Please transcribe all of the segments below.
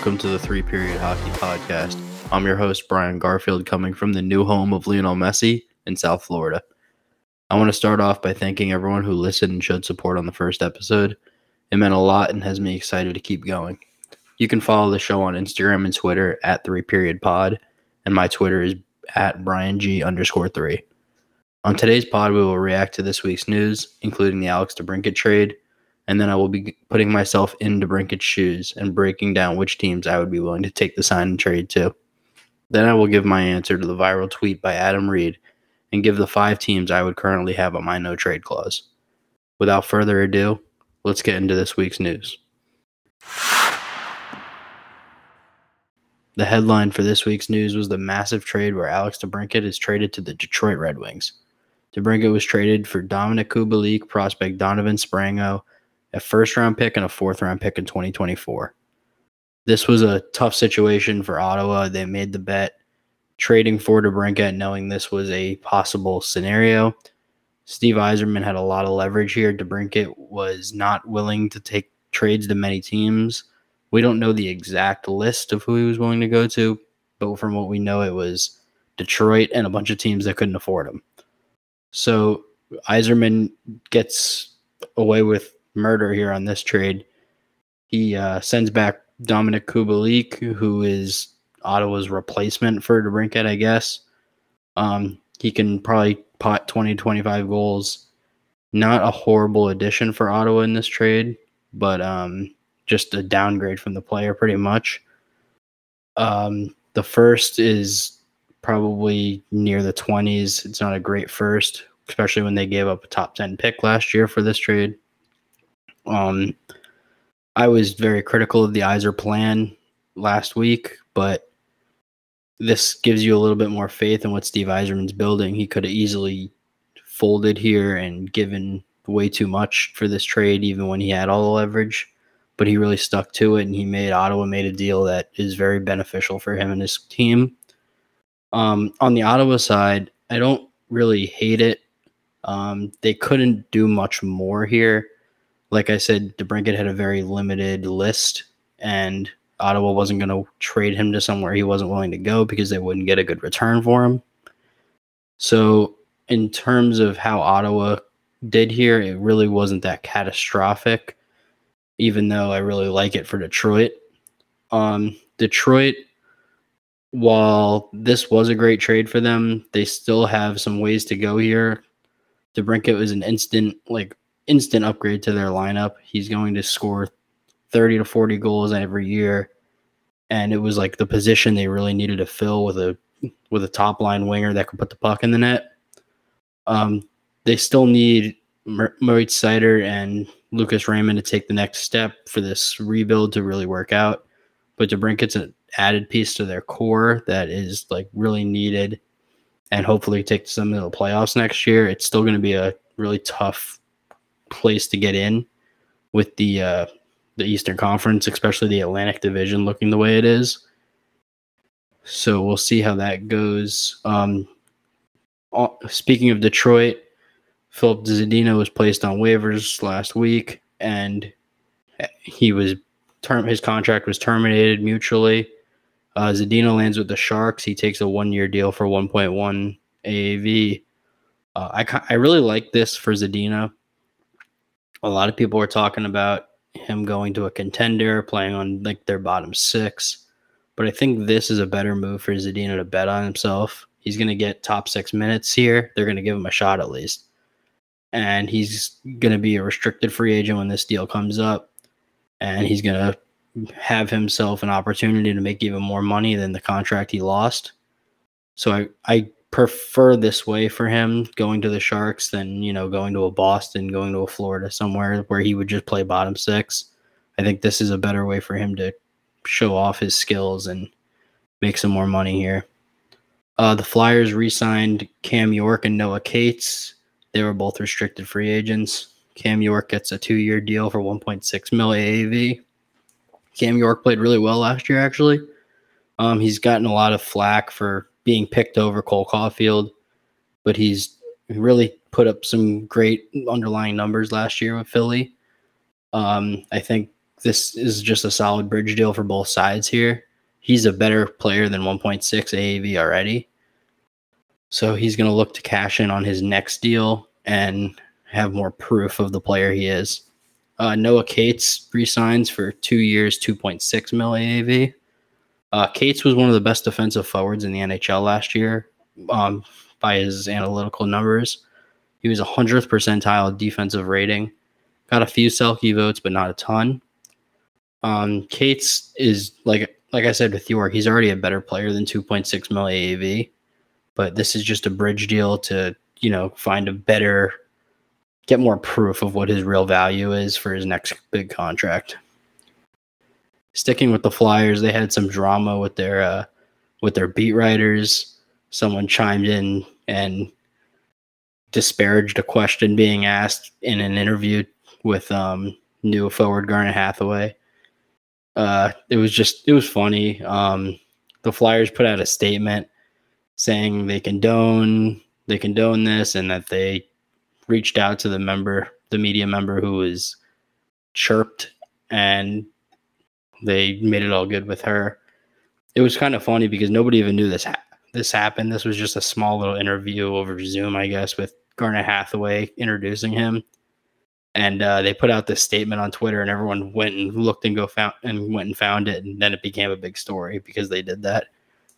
welcome to the Three Period Hockey Podcast. I'm your host, Brian Garfield, coming from the new home of Lionel Messi in South Florida. I want to start off by thanking everyone who listened and showed support on the first episode. It meant a lot and has me excited to keep going. You can follow the show on Instagram and Twitter at Three Period Pod, and my Twitter is at Brian G underscore three. On today's pod, we will react to this week's news, including the Alex DeBrincat trade, and then I will be putting myself into DeBrincat's shoes and breaking down which teams I would be willing to take the sign and trade to. Then I will give my answer to the viral tweet by Adam Reed and give the five teams I would currently have on my no trade clause. Without further ado, let's get into this week's news. The headline for this week's news was the massive trade where Alex DeBrincat is traded to the Detroit Red Wings. DeBrincat was traded for Dominik Kubalik, prospect Donovan Sebrango, a first round pick and a fourth round pick in 2024. This was a tough situation for Ottawa. They made the bet trading for DeBrincat, knowing this was a possible scenario. Steve Yzerman had a lot of leverage here. DeBrincat was not willing to take trades to many teams. We don't know the exact list of who he was willing to go to, but from what we know, it was Detroit and a bunch of teams that couldn't afford him. So Yzerman gets away with murder here on this trade. He uh, sends back Dominik Kubalik, who is Ottawa's replacement for DeBrincat, I guess. Um, he can probably pot 20, 25 goals. Not a horrible addition for Ottawa in this trade, but um, just a downgrade from the player, pretty much. Um, the first is probably near the 20s. It's not a great first, especially when they gave up a top 10 pick last year for this trade. Um, I was very critical of the Yzer plan last week, but this gives you a little bit more faith in what Steve Yzerman's building. He could have easily folded here and given way too much for this trade, even when he had all the leverage. But he really stuck to it, and he made Ottawa made a deal that is very beneficial for him and his team. Um, on the Ottawa side, I don't really hate it. Um, they couldn't do much more here like I said, DeBrincat had a very limited list, and Ottawa wasn't going to trade him to somewhere he wasn't willing to go because they wouldn't get a good return for him. So, in terms of how Ottawa did here, it really wasn't that catastrophic, even though I really like it for Detroit. Um, Detroit, while this was a great trade for them, they still have some ways to go here. DeBrincat was an instant, like instant upgrade to their lineup. He's going to score 30 to 40 goals every year. And it was like the position they really needed to fill with a with a top line winger that could put the puck in the net. Um, they still need Moritz Seider and Lucas Raymond to take the next step for this rebuild to really work out. But DeBrincat's an added piece to their core that is like really needed and hopefully take some of the playoffs next year. It's still going to be a really tough place to get in with the uh, the Eastern Conference, especially the Atlantic Division, looking the way it is. So we'll see how that goes. Um, speaking of Detroit, Filip Zadina was placed on waivers last week, and he was term his contract was terminated mutually. Uh, Zadina lands with the Sharks. He takes a one year deal for 1.1 AAV. Uh, I I really like this for Zadina a lot of people were talking about him going to a contender, playing on like their bottom six. But I think this is a better move for Zadina to bet on himself. He's going to get top six minutes here. They're going to give him a shot at least. And he's going to be a restricted free agent when this deal comes up. And he's going to have himself an opportunity to make even more money than the contract he lost. So I, I prefer this way for him going to the Sharks than, you know, going to a Boston, going to a Florida somewhere where he would just play bottom six. I think this is a better way for him to show off his skills and make some more money here. Uh, the Flyers re signed Cam York and Noah Cates. They were both restricted free agents. Cam York gets a two year deal for 1.6 mil AAV. Cam York played really well last year, actually. Um, he's gotten a lot of flack for being picked over Cole Caufield, but he's really put up some great underlying numbers last year with Philly. Um, I think this is just a solid bridge deal for both sides here. He's a better player than 1.6 AAV already. So he's going to look to cash in on his next deal and have more proof of the player he is. Uh, Noah Cates resigns for two years, 2.6 mil AAV. Uh, Cates was one of the best defensive forwards in the NHL last year um, by his analytical numbers. He was 100th percentile defensive rating. Got a few Selke votes, but not a ton. Um, Cates is like like I said with York, he's already a better player than 2.6 mil AAV, but this is just a bridge deal to you know find a better, get more proof of what his real value is for his next big contract. Sticking with the Flyers, they had some drama with their uh, with their beat writers. Someone chimed in and disparaged a question being asked in an interview with um, new forward Garnet Hathaway. Uh, it was just it was funny. Um, the Flyers put out a statement saying they condone they condone this and that they reached out to the member, the media member who was chirped, and they made it all good with her. It was kind of funny because nobody even knew this ha- this happened. This was just a small little interview over Zoom, I guess, with Garnet Hathaway introducing him and uh, they put out this statement on Twitter, and everyone went and looked and go found and went and found it, and then it became a big story because they did that.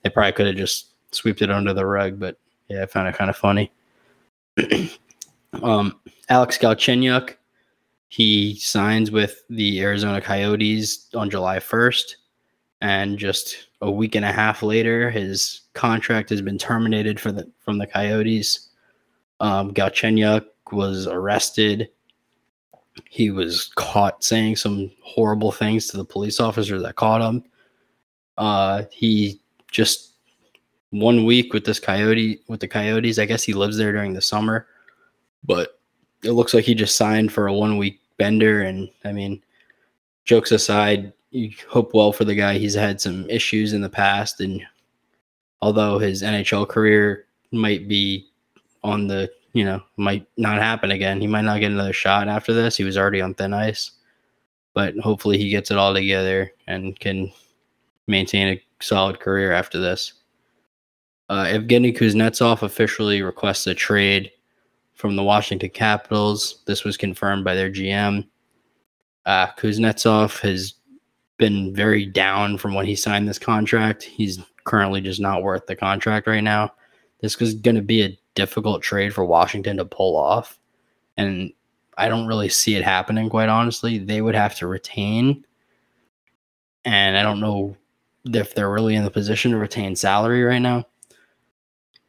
They probably could have just swept it under the rug, but yeah, I found it kind of funny. um, Alex Galchenyuk, he signs with the Arizona Coyotes on July first, and just a week and a half later, his contract has been terminated for the from the Coyotes. Um, Galchenyuk was arrested he was caught saying some horrible things to the police officer that caught him. Uh, he just one week with this coyote with the coyotes. I guess he lives there during the summer, but it looks like he just signed for a one week bender. And I mean, jokes aside, you hope well for the guy. He's had some issues in the past, and although his NHL career might be on the you know, might not happen again. He might not get another shot after this. He was already on thin ice, but hopefully he gets it all together and can maintain a solid career after this. Uh, Evgeny Kuznetsov officially requests a trade from the Washington Capitals. This was confirmed by their GM. Uh, Kuznetsov has been very down from when he signed this contract. He's currently just not worth the contract right now. This is going to be a difficult trade for Washington to pull off. And I don't really see it happening, quite honestly. They would have to retain. And I don't know if they're really in the position to retain salary right now.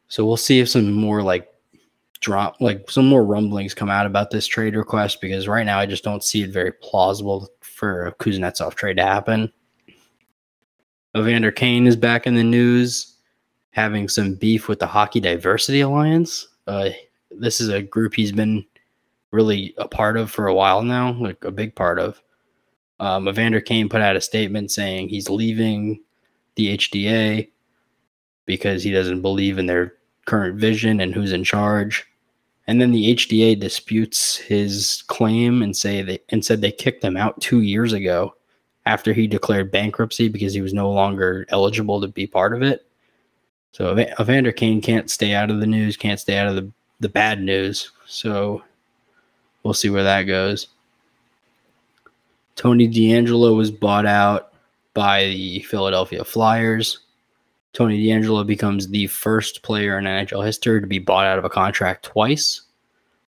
So we'll see if some more like drop like some more rumblings come out about this trade request because right now I just don't see it very plausible for a Kuznetsov trade to happen. Evander Kane is back in the news having some beef with the Hockey Diversity Alliance. Uh, this is a group he's been really a part of for a while now, like a big part of. Um, Evander Kane put out a statement saying he's leaving the HDA because he doesn't believe in their current vision and who's in charge. And then the HDA disputes his claim and say they and said they kicked him out two years ago after he declared bankruptcy because he was no longer eligible to be part of it. So Evander Kane can't stay out of the news, can't stay out of the, the bad news. So we'll see where that goes. Tony DeAngelo was bought out by the Philadelphia Flyers. Tony DeAngelo becomes the first player in NHL history to be bought out of a contract twice.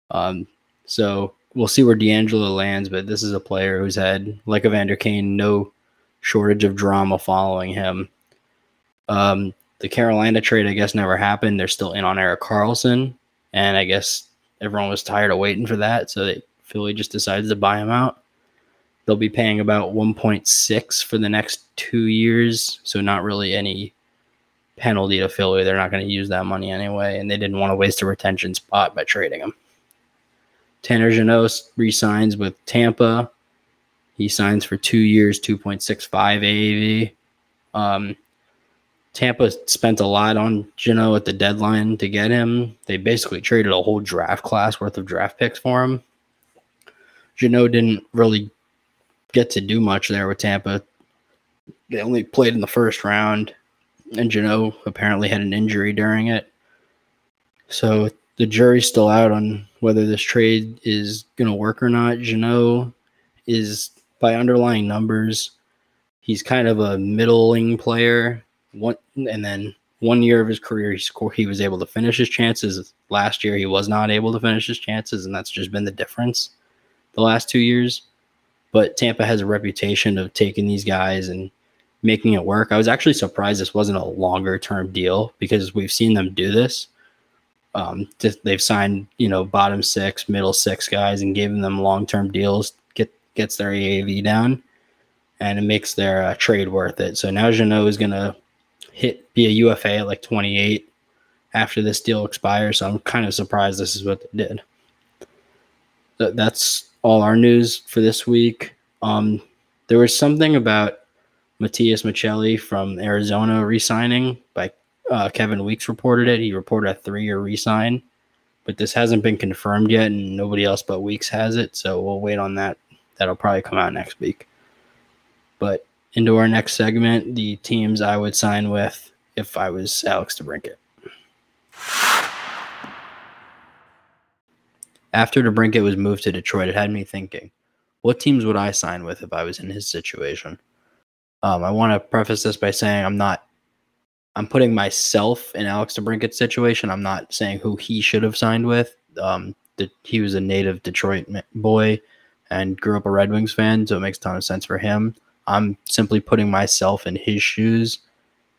Um, so we'll see where DeAngelo lands, but this is a player who's had, like Evander Kane, no shortage of drama following him. Um, the Carolina trade, I guess, never happened. They're still in on Erik Karlsson, and I guess everyone was tired of waiting for that, so they, Philly just decides to buy him out. They'll be paying about 1.6 for the next two years, so not really any penalty to Philly. They're not going to use that money anyway, and they didn't want to waste a retention spot by trading him. Tanner Jeannot re-signs with Tampa. He signs for two years, 2.65 AAV. Um, Tampa spent a lot on Jeannot at the deadline to get him. They basically traded a whole draft class worth of draft picks for him. Jeannot didn't really get to do much there with Tampa. They only played in the first round, and Jeannot apparently had an injury during it. So the jury's still out on whether this trade is going to work or not. Jeannot is, by underlying numbers, he's kind of a middling player. One, and then one year of his career, he scored, he was able to finish his chances. Last year, he was not able to finish his chances, and that's just been the difference the last two years. But Tampa has a reputation of taking these guys and making it work. I was actually surprised this wasn't a longer term deal because we've seen them do this. Um, they've signed, you know, bottom six, middle six guys and giving them long term deals. Get gets their AAV down, and it makes their uh, trade worth it. So now Jeannot is to hit be a UFA at like 28 after this deal expires. So I'm kind of surprised this is what they did. That's all our news for this week. Um, there was something about Matias Maccelli from Arizona resigning by uh, Kevin Weekes reported it. He reported a three-year resign, but this hasn't been confirmed yet, and nobody else but Weekes has it. So we'll wait on that. That'll probably come out next week. But into our next segment, the teams I would sign with if I was Alex DeBrincat. After DeBrincat was moved to Detroit, it had me thinking, what teams would I sign with if I was in his situation? Um, I want to preface this by saying I'm not. I'm putting myself in Alex DeBrincat's situation. I'm not saying who he should have signed with. Um, that he was a native Detroit boy and grew up a Red Wings fan, so it makes a ton of sense for him. I'm simply putting myself in his shoes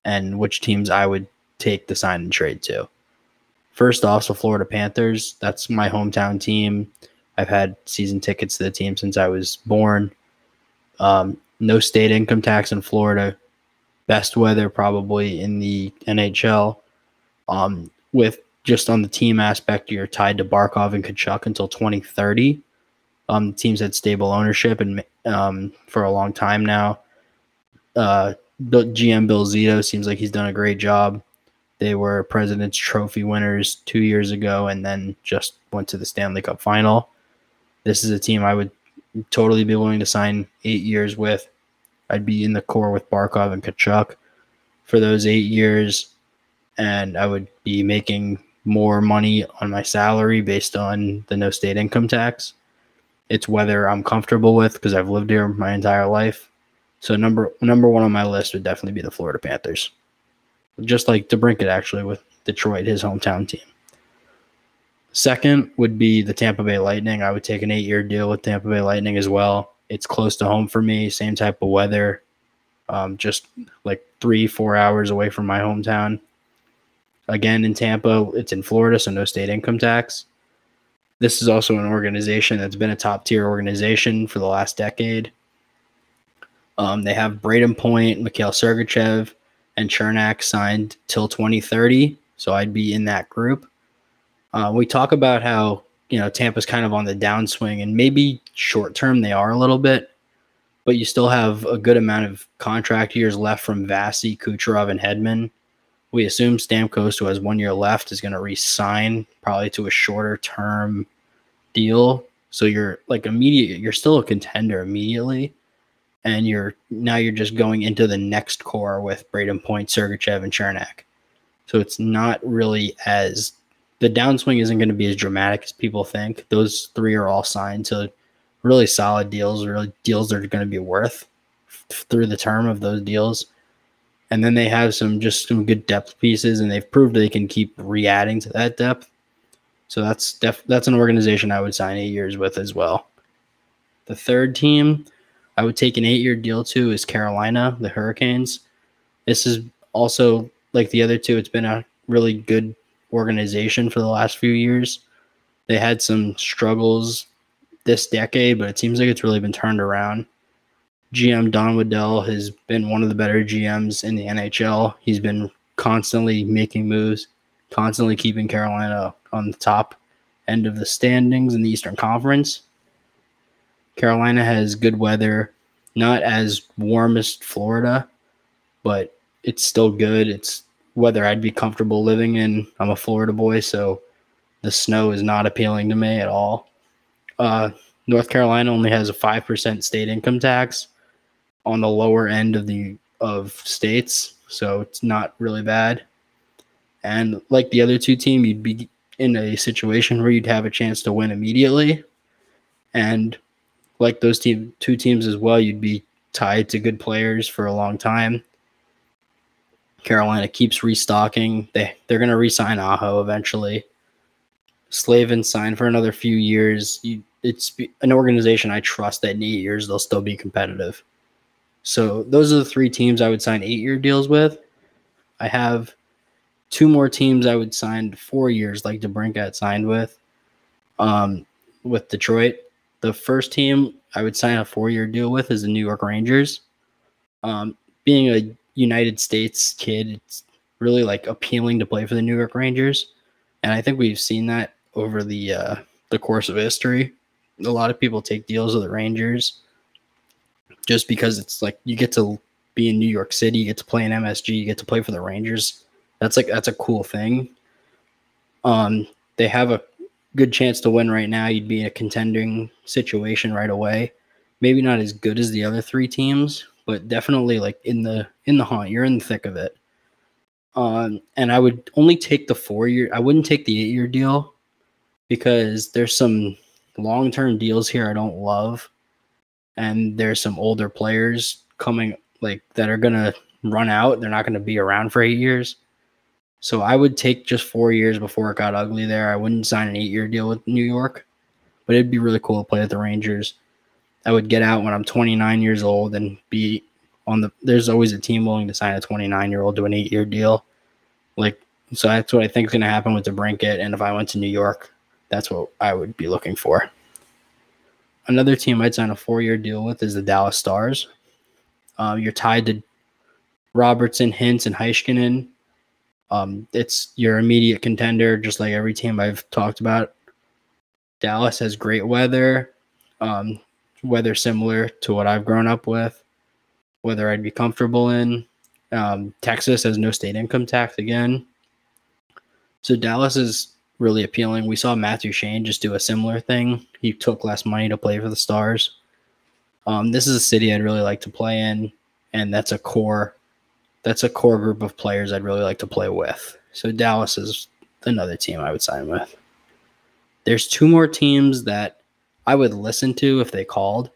and which teams I would take the sign and trade to. First off, so Florida Panthers. That's my hometown team. I've had season tickets to the team since I was born. Um, no state income tax in Florida. Best weather probably in the NHL. Um, with just on the team aspect, you're tied to Barkov and Tkachuk until 2030. Um, teams had stable ownership and um, for a long time now. Uh, the GM Bill Zito seems like he's done a great job. They were President's Trophy winners two years ago and then just went to the Stanley Cup final. This is a team I would totally be willing to sign eight years with. I'd be in the core with Barkov and Tkachuk for those eight years, and I would be making more money on my salary based on the no state income tax. It's whether I'm comfortable with because I've lived here my entire life. So number number one on my list would definitely be the Florida Panthers, just like DeBrincat actually with Detroit, his hometown team. Second would be the Tampa Bay Lightning. I would take an eight-year deal with Tampa Bay Lightning as well. It's close to home for me, same type of weather, um, just like three, four hours away from my hometown. Again, in Tampa, it's in Florida, so no state income tax. This is also an organization that's been a top tier organization for the last decade. Um, they have Brayden Point, Mikhail Sergachev, and Cernak signed till 2030. So I'd be in that group. Uh, we talk about how you know Tampa's kind of on the downswing, and maybe short term they are a little bit, but you still have a good amount of contract years left from Vasi, Kucherov, and Hedman. We assume Stamkos, who has one year left, is going to re-sign probably to a shorter term deal. So you're like immediate. You're still a contender immediately, and you're now you're just going into the next core with Brayden Point, Sergachev, and Cernak. So it's not really as the downswing isn't going to be as dramatic as people think. Those three are all signed to really solid deals, really deals that are going to be worth through the term of those deals. And then they have some just some good depth pieces, and they've proved they can keep re-adding to that depth. So that's def- that's an organization I would sign eight years with as well. The third team I would take an eight year deal to is Carolina, the Hurricanes. This is also like the other two, it's been a really good organization for the last few years. They had some struggles this decade, but it seems like it's really been turned around. GM Don Waddell has been one of the better GMs in the NHL. He's been constantly making moves, constantly keeping Carolina on the top end of the standings in the Eastern Conference. Carolina has good weather, not as warm as Florida, but it's still good. It's weather I'd be comfortable living in. I'm a Florida boy, so the snow is not appealing to me at all. Uh, North Carolina only has a five percent state income tax on the lower end of the of states, so it's not really bad. And like the other two team, you'd be in a situation where you'd have a chance to win immediately. And like those team two teams as well, you'd be tied to good players for a long time. Carolina keeps restocking. They they're gonna resign Aho eventually. Slavin signed for another few years. You, it's an organization I trust that in eight years they'll still be competitive. So those are the three teams I would sign eight year deals with. I have two more teams I would sign four years, like DeBrincat signed with, um, with Detroit. The first team I would sign a four year deal with is the New York Rangers. Um, being a United States kid, it's really like appealing to play for the New York Rangers, and I think we've seen that over the uh, the course of history. A lot of people take deals with the Rangers just because it's like you get to be in New York City, you get to play in MSG, you get to play for the Rangers. That's like that's a cool thing. Um, they have a good chance to win right now. You'd be in a contending situation right away. Maybe not as good as the other three teams, but definitely like in the in the hunt. You're in the thick of it. Um, and I would only take the four year. I wouldn't take the eight year deal because there's some long term deals here I don't love and there's some older players coming like that are gonna run out. They're not gonna be around for eight years. So I would take just four years before it got ugly there. I wouldn't sign an eight year deal with New York, but it'd be really cool to play with the Rangers. I would get out when I'm 29 years old and be on the. There's always a team willing to sign a 29 year old to an eight year deal. Like, so that's what I think is going to happen with DeBrincat. And if I went to New York, that's what I would be looking for. Another team I'd sign a four year deal with is the Dallas Stars. Um, you're tied to Robertson, Hintz, and Heiskanen. Um, it's your immediate contender, just like every team I've talked about. Dallas has great weather, um, weather similar to what I've grown up with, whether I'd be comfortable in. Um, Texas has no state income tax again. So Dallas is really appealing. We saw Matt Duchene just do a similar thing. He took less money to play for the Stars. Um, this is a city I'd really like to play in, and that's a core. That's a core group of players I'd really like to play with. So Dallas is another team I would sign with. There's two more teams that I would listen to if they called.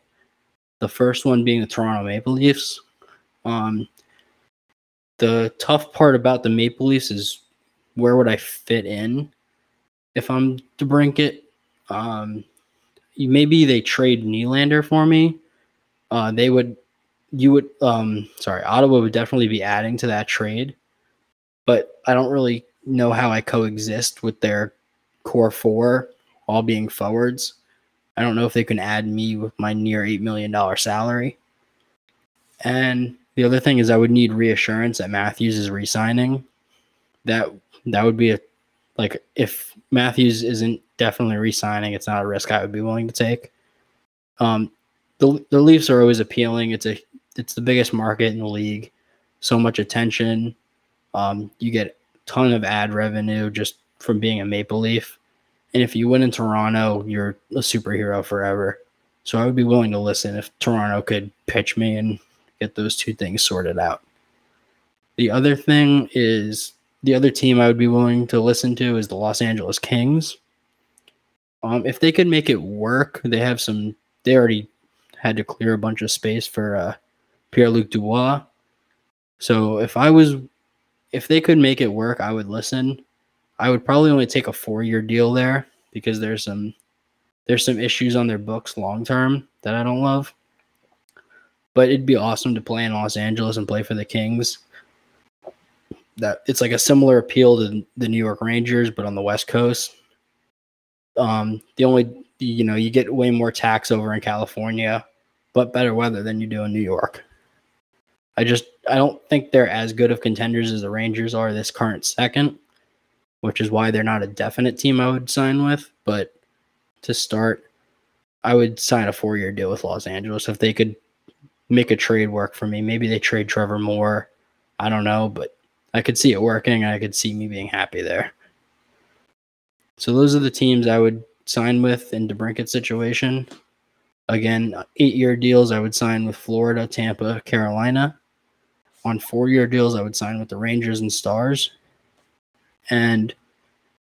The first one being the Toronto Maple Leafs. Um, the tough part about the Maple Leafs is where would I fit in? if I'm DeBrincat. Um, maybe they trade Nylander for me. Uh, they would, you would, um, sorry, Ottawa would definitely be adding to that trade, but I don't really know how I coexist with their core four all being forwards. I don't know if they can add me with my near $8 million salary. And the other thing is I would need reassurance that Matthews is resigning. That that would be a like if Matthews isn't definitely re-signing, it's not a risk I would be willing to take. Um, the the Leafs are always appealing. It's a it's the biggest market in the league. So much attention. Um, you get a ton of ad revenue just from being a Maple Leaf. And if you win in Toronto, you're a superhero forever. So I would be willing to listen if Toronto could pitch me and get those two things sorted out. The other thing is the other team I would be willing to listen to is the Los Angeles Kings. Um, if they could make it work, they have some. They already had to clear a bunch of space for uh, Pierre Luc Dubois. So if I was, if they could make it work, I would listen. I would probably only take a four-year deal there because there's some there's some issues on their books long term that I don't love. But it'd be awesome to play in Los Angeles and play for the Kings that it's like a similar appeal to the New York Rangers, but on the West Coast. Um, the only you know you get way more tax over in California, but better weather than you do in New York. I just I don't think they're as good of contenders as the Rangers are this current second, which is why they're not a definite team I would sign with. But to start, I would sign a four year deal with Los Angeles if they could make a trade work for me. Maybe they trade Trevor Moore. I don't know, but I could see it working. I could see me being happy there. So those are the teams I would sign with in DeBrincat's situation. Again, eight year deals I would sign with Florida, Tampa, Carolina. On four year deals, I would sign with the Rangers and Stars. And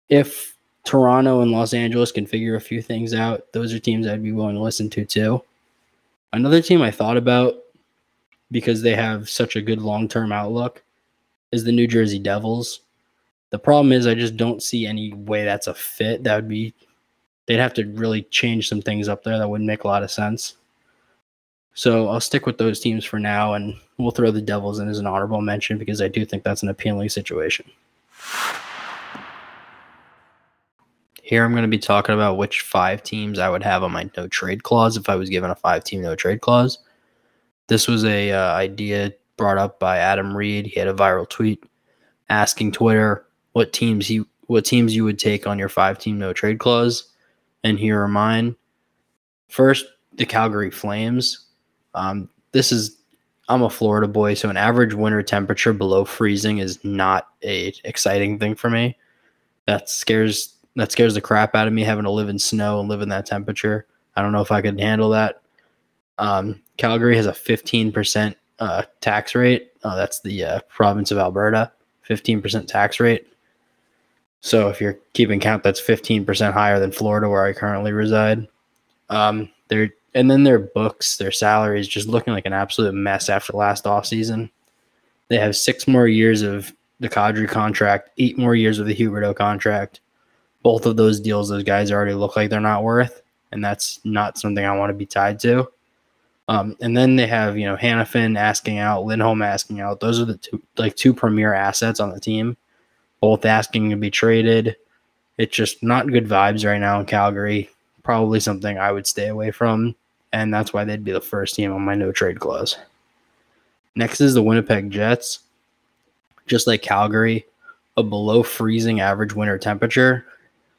if Toronto and Los Angeles can figure a few things out, those are teams I'd be willing to listen to too. Another team I thought about because they have such a good long term outlook is the New Jersey Devils. The problem is I just don't see any way that's a fit. That would be they'd have to really change some things up there that wouldn't make a lot of sense. So I'll stick with those teams for now and we'll throw the Devils in as an honorable mention because I do think that's an appealing situation. Here I'm going to be talking about which five teams I would have on my no trade clause if I was given a five team no trade clause. This was a uh, idea brought up by Adam Reed. He had a viral tweet asking Twitter what teams he what teams you would take on your five team no trade clause. And here are mine. First, the Calgary Flames. Um, this is I'm a Florida boy, so an average winter temperature below freezing is not a exciting thing for me. That scares that scares the crap out of me having to live in snow and live in that temperature. I don't know if I could handle that. Um, Calgary has a 15% uh, tax rate. Uh, that's the uh, province of Alberta, 15% tax rate. So if you're keeping count, that's 15% higher than Florida, where I currently reside. Um, they're, and then their books, their salaries, just looking like an absolute mess after last off season. They have six more years of the Kadri contract, eight more years of the Huberdeau contract, both of those deals, those guys already look like they're not worth, and that's not something I want to be tied to. Um, and then they have you know Hanifin asking out, Lindholm asking out. Those are the two like two premier assets on the team, both asking to be traded. It's just not good vibes right now in Calgary. Probably something I would stay away from, and that's why they'd be the first team on my no trade clause. Next is the Winnipeg Jets. Just like Calgary, a below freezing average winter temperature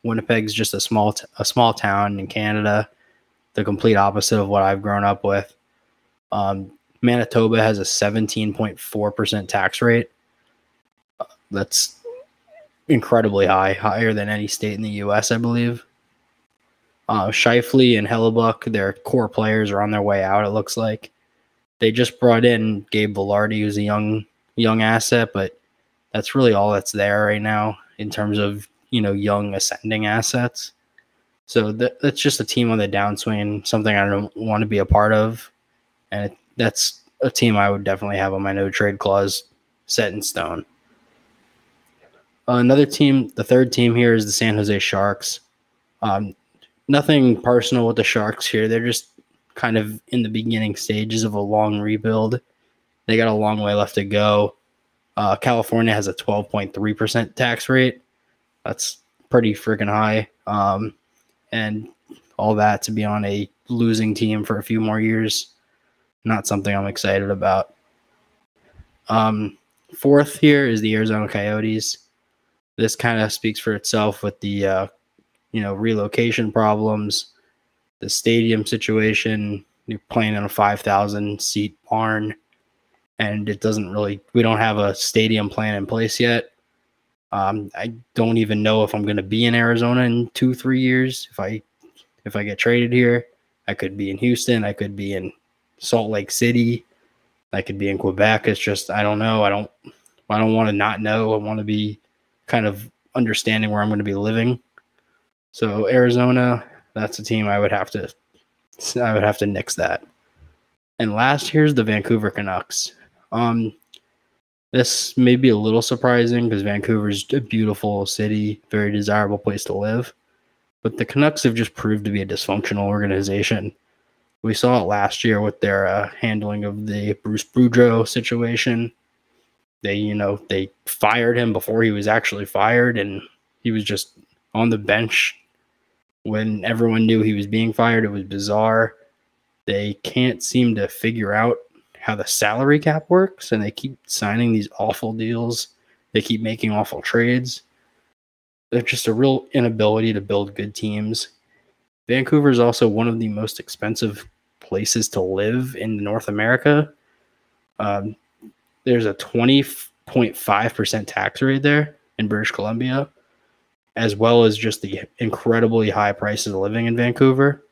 Winnipeg's just a small t- a small town in Canada, the complete opposite of what I've grown up with. Um, Manitoba has a 17.4% tax rate. That's incredibly high, higher than any state in the U.S., I believe. Uh, Scheifele and Hellebuyck, their core players, are on their way out. It looks like they just brought in Gabe Vilardi, who's a young young asset, but that's really all that's there right now in terms of you know young ascending assets. So that, that's just a team on the downswing, something I don't want to be a part of, and it, that's a team I would definitely have on my no trade clause set in stone. Uh, another team, the third team here is the San Jose Sharks. Um, nothing personal with the Sharks here. They're just kind of in the beginning stages of a long rebuild. They got a long way left to go. Uh, California has a 12.3% tax rate. That's pretty freaking high. Um, and all that to be on a losing team for a few more years, not something I'm excited about. Um, fourth here is the Arizona Coyotes. This kind of speaks for itself with the, uh, you know, relocation problems, the stadium situation. You're playing in a 5,000 seat barn, and it doesn't really, we don't have a stadium plan in place yet. Um, I don't even know if I'm going to be in Arizona in two, three years. If I if I get traded here, I could be in Houston. I could be in Salt Lake City. I could be in Quebec. It's just I don't know. I don't I don't want to not know. I want to be kind of understanding where I'm going to be living. So Arizona, that's a team I would have to I would have to nix that. And last here's the Vancouver Canucks. Um, this may be a little surprising because Vancouver's a beautiful city, very desirable place to live. But the Canucks have just proved to be a dysfunctional organization. We saw it last year with their uh, handling of the Bruce Boudreau situation. They, you know, they fired him before he was actually fired, and he was just on the bench when everyone knew he was being fired. It was bizarre. They can't seem to figure out how the salary cap works and they keep signing these awful deals. They keep making awful trades. There's just a real inability to build good teams. Vancouver is also one of the most expensive places to live in North America. Um, there's a 20.5% tax rate there in British Columbia, as well as just the incredibly high prices of living in Vancouver.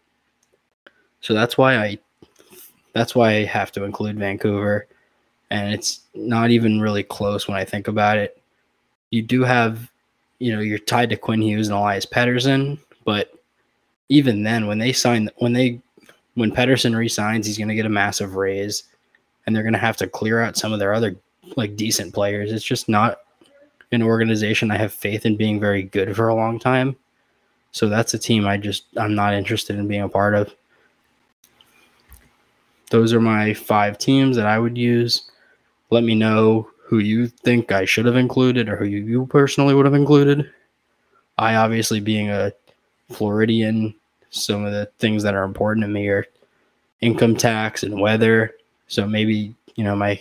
So that's why I that's why I have to include Vancouver. And it's not even really close when I think about it. You do have, you know, you're tied to Quinn Hughes and Elias Pettersson, but even then when they sign when they when Pettersson resigns, he's gonna get a massive raise and they're gonna have to clear out some of their other like decent players. It's just not an organization I have faith in being very good for a long time. So that's a team I just I'm not interested in being a part of. Those are my five teams that I would use. Let me know who you think I should have included or who you personally would have included. I obviously being a Floridian, some of the things that are important to me are income tax and weather. So maybe, you know, my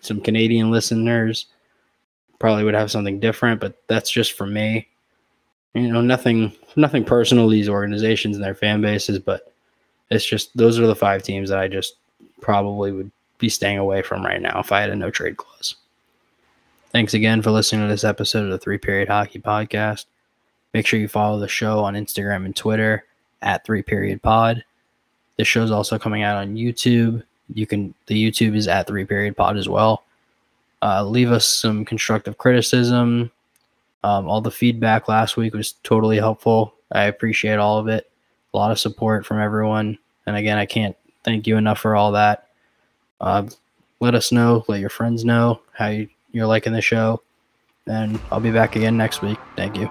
some Canadian listeners probably would have something different, but that's just for me. You know, nothing nothing personal these organizations and their fan bases, but it's just those are the five teams that I just probably would be staying away from right now if I had a no trade clause. Thanks again for listening to this episode of the Three Period Hockey Podcast. Make sure you follow the show on Instagram and Twitter at Three Period Pod. This show's also coming out on YouTube. You can the YouTube is at Three Period Pod as well. Uh, leave us some constructive criticism. Um, all the feedback last week was totally helpful. I appreciate all of it. A lot of support from everyone. And again, I can't thank you enough for all that. Uh, let us know, let your friends know how you, you're liking the show. And I'll be back again next week. Thank you.